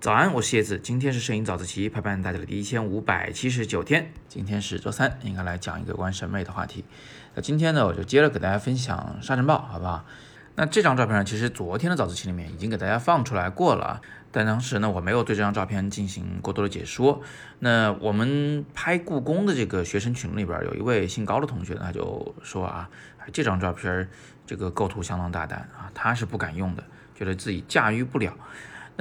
早安，我是叶子，今天是摄影早自习陪伴大家的第一千五百七十九天，今天是周三，应该来讲一个关于审美的话题。那今天呢，我就接着给大家分享沙尘暴，好不好？那这张照片呢，其实昨天的早自习里面已经给大家放出来过了，但当时呢，我没有对这张照片进行过多的解说。那我们拍故宫的这个学生群里边，有一位姓高的同学，他就说啊，这张照片这个构图相当大胆啊，他是不敢用的，觉得自己驾驭不了。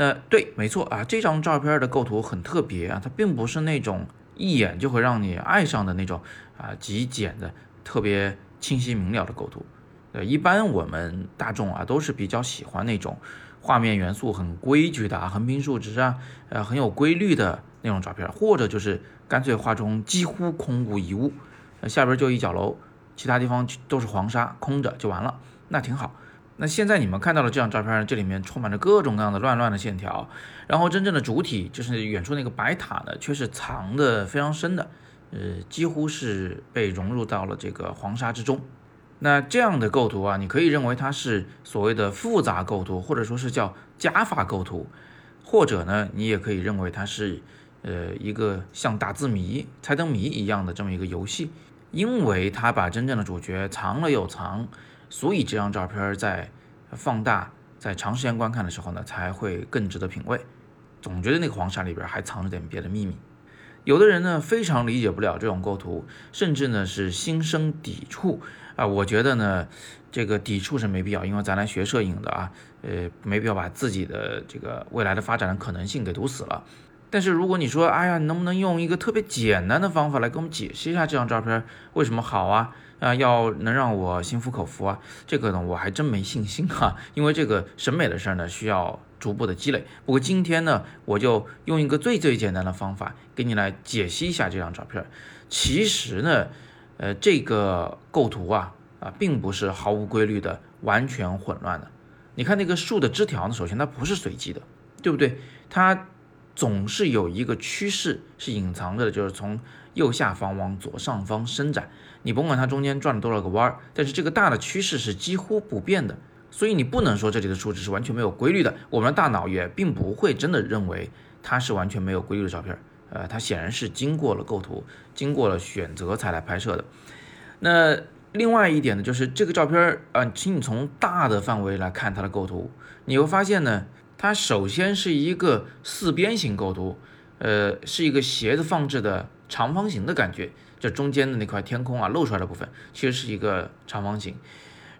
那对，没错啊，这张照片的构图很特别啊，它并不是那种一眼就会让你爱上的那种啊极简的、特别清晰明了的构图。呃，一般我们大众啊都是比较喜欢那种画面元素很规矩的啊，横平竖直啊，呃，很有规律的那种照片，或者就是干脆画中几乎空无一物，下边就一角楼，其他地方都是黄沙，空着就完了，那挺好。那现在你们看到的这张照片，这里面充满着各种各样的乱乱的线条，然后真正的主体就是远处那个白塔呢，却是藏的非常深的，呃，几乎是被融入到了这个黄沙之中。那这样的构图啊，你可以认为它是所谓的复杂构图，或者说是叫加法构图，或者呢，你也可以认为它是呃一个像打字谜、猜灯谜一样的这么一个游戏，因为它把真正的主角藏了又藏。所以这张照片在放大、在长时间观看的时候呢，才会更值得品味。总觉得那个黄沙里边还藏着点别的秘密。有的人呢非常理解不了这种构图，甚至呢是心生抵触啊。我觉得呢，这个抵触是没必要，因为咱来学摄影的啊，呃，没必要把自己的这个未来的发展的可能性给堵死了。但是如果你说，哎呀，你能不能用一个特别简单的方法来给我们解释一下这张照片为什么好啊？啊，要能让我心服口服啊，这个呢我还真没信心哈，因为这个审美的事儿呢需要逐步的积累。不过今天呢，我就用一个最最简单的方法给你来解析一下这张照片。其实呢，呃，这个构图啊啊，并不是毫无规律的、完全混乱的。你看那个树的枝条呢，首先它不是随机的，对不对？它总是有一个趋势是隐藏着的，就是从右下方往左上方伸展。你甭管它中间转了多少个弯儿，但是这个大的趋势是几乎不变的，所以你不能说这里的数值是完全没有规律的。我们的大脑也并不会真的认为它是完全没有规律的照片，呃，它显然是经过了构图，经过了选择才来拍摄的。那另外一点呢，就是这个照片，呃，请你从大的范围来看它的构图，你会发现呢，它首先是一个四边形构图，呃，是一个斜着放置的长方形的感觉。这中间的那块天空啊，露出来的部分其实是一个长方形，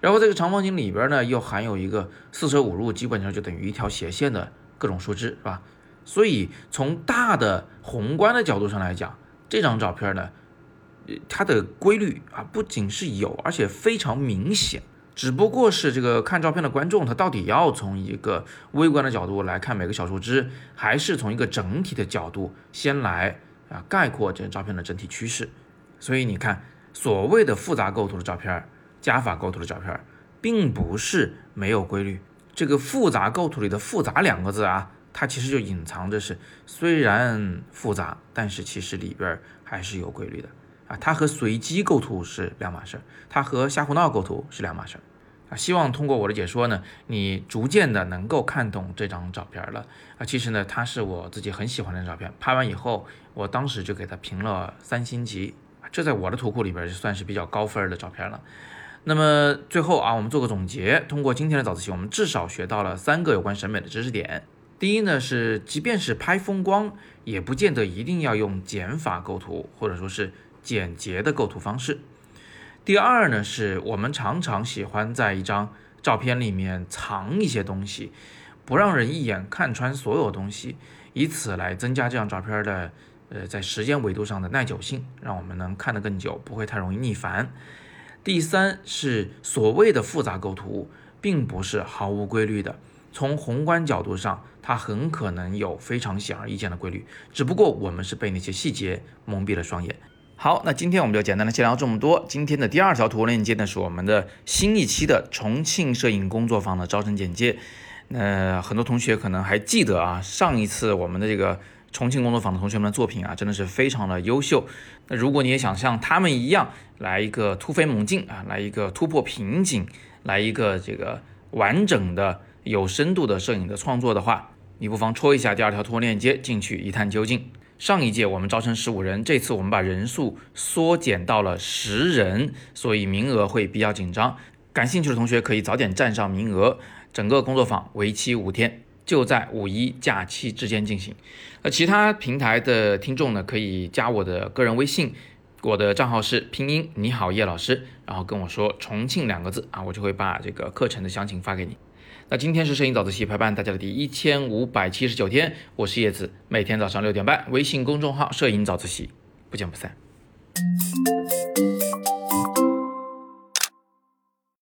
然后这个长方形里边呢，又含有一个四舍五入基本上就等于一条斜线的各种树枝，是吧？所以从大的宏观的角度上来讲，这张照片呢，它的规律啊不仅是有，而且非常明显。只不过是这个看照片的观众，他到底要从一个微观的角度来看每个小树枝，还是从一个整体的角度先来啊概括这照片的整体趋势？所以你看，所谓的复杂构图的照片，加法构图的照片，并不是没有规律。这个复杂构图里的“复杂”两个字啊，它其实就隐藏着是虽然复杂，但是其实里边还是有规律的啊。它和随机构图是两码事，它和瞎胡闹构图是两码事啊。希望通过我的解说呢，你逐渐的能够看懂这张照片了啊。其实呢，它是我自己很喜欢的照片，拍完以后，我当时就给它评了三星级。这在我的图库里边就算是比较高分的照片了。那么最后啊，我们做个总结。通过今天的早自习，我们至少学到了三个有关审美的知识点。第一呢是，即便是拍风光，也不见得一定要用减法构图，或者说是简洁的构图方式。第二呢是，我们常常喜欢在一张照片里面藏一些东西，不让人一眼看穿所有东西，以此来增加这张照片的。呃，在时间维度上的耐久性，让我们能看得更久，不会太容易腻烦。第三是所谓的复杂构图，并不是毫无规律的。从宏观角度上，它很可能有非常显而易见的规律，只不过我们是被那些细节蒙蔽了双眼。好，那今天我们就简单的先聊这么多。今天的第二条图文链接呢，是我们的新一期的重庆摄影工作坊的招生简介。那很多同学可能还记得啊，上一次我们的这个。重庆工作坊的同学们的作品啊，真的是非常的优秀。那如果你也想像他们一样来一个突飞猛进啊，来一个突破瓶颈，来一个这个完整的有深度的摄影的创作的话，你不妨戳一下第二条图文链接进去一探究竟。上一届我们招生十五人，这次我们把人数缩减到了十人，所以名额会比较紧张。感兴趣的同学可以早点占上名额。整个工作坊为期五天，就在五一假期之间进行。那其他平台的听众呢，可以加我的个人微信，我的账号是拼音你好叶老师，然后跟我说重庆两个字啊，我就会把这个课程的详情发给你。那今天是摄影早自习陪伴大家的第一千五百七十九天，我是叶子，每天早上六点半，微信公众号摄影早自习，不见不散。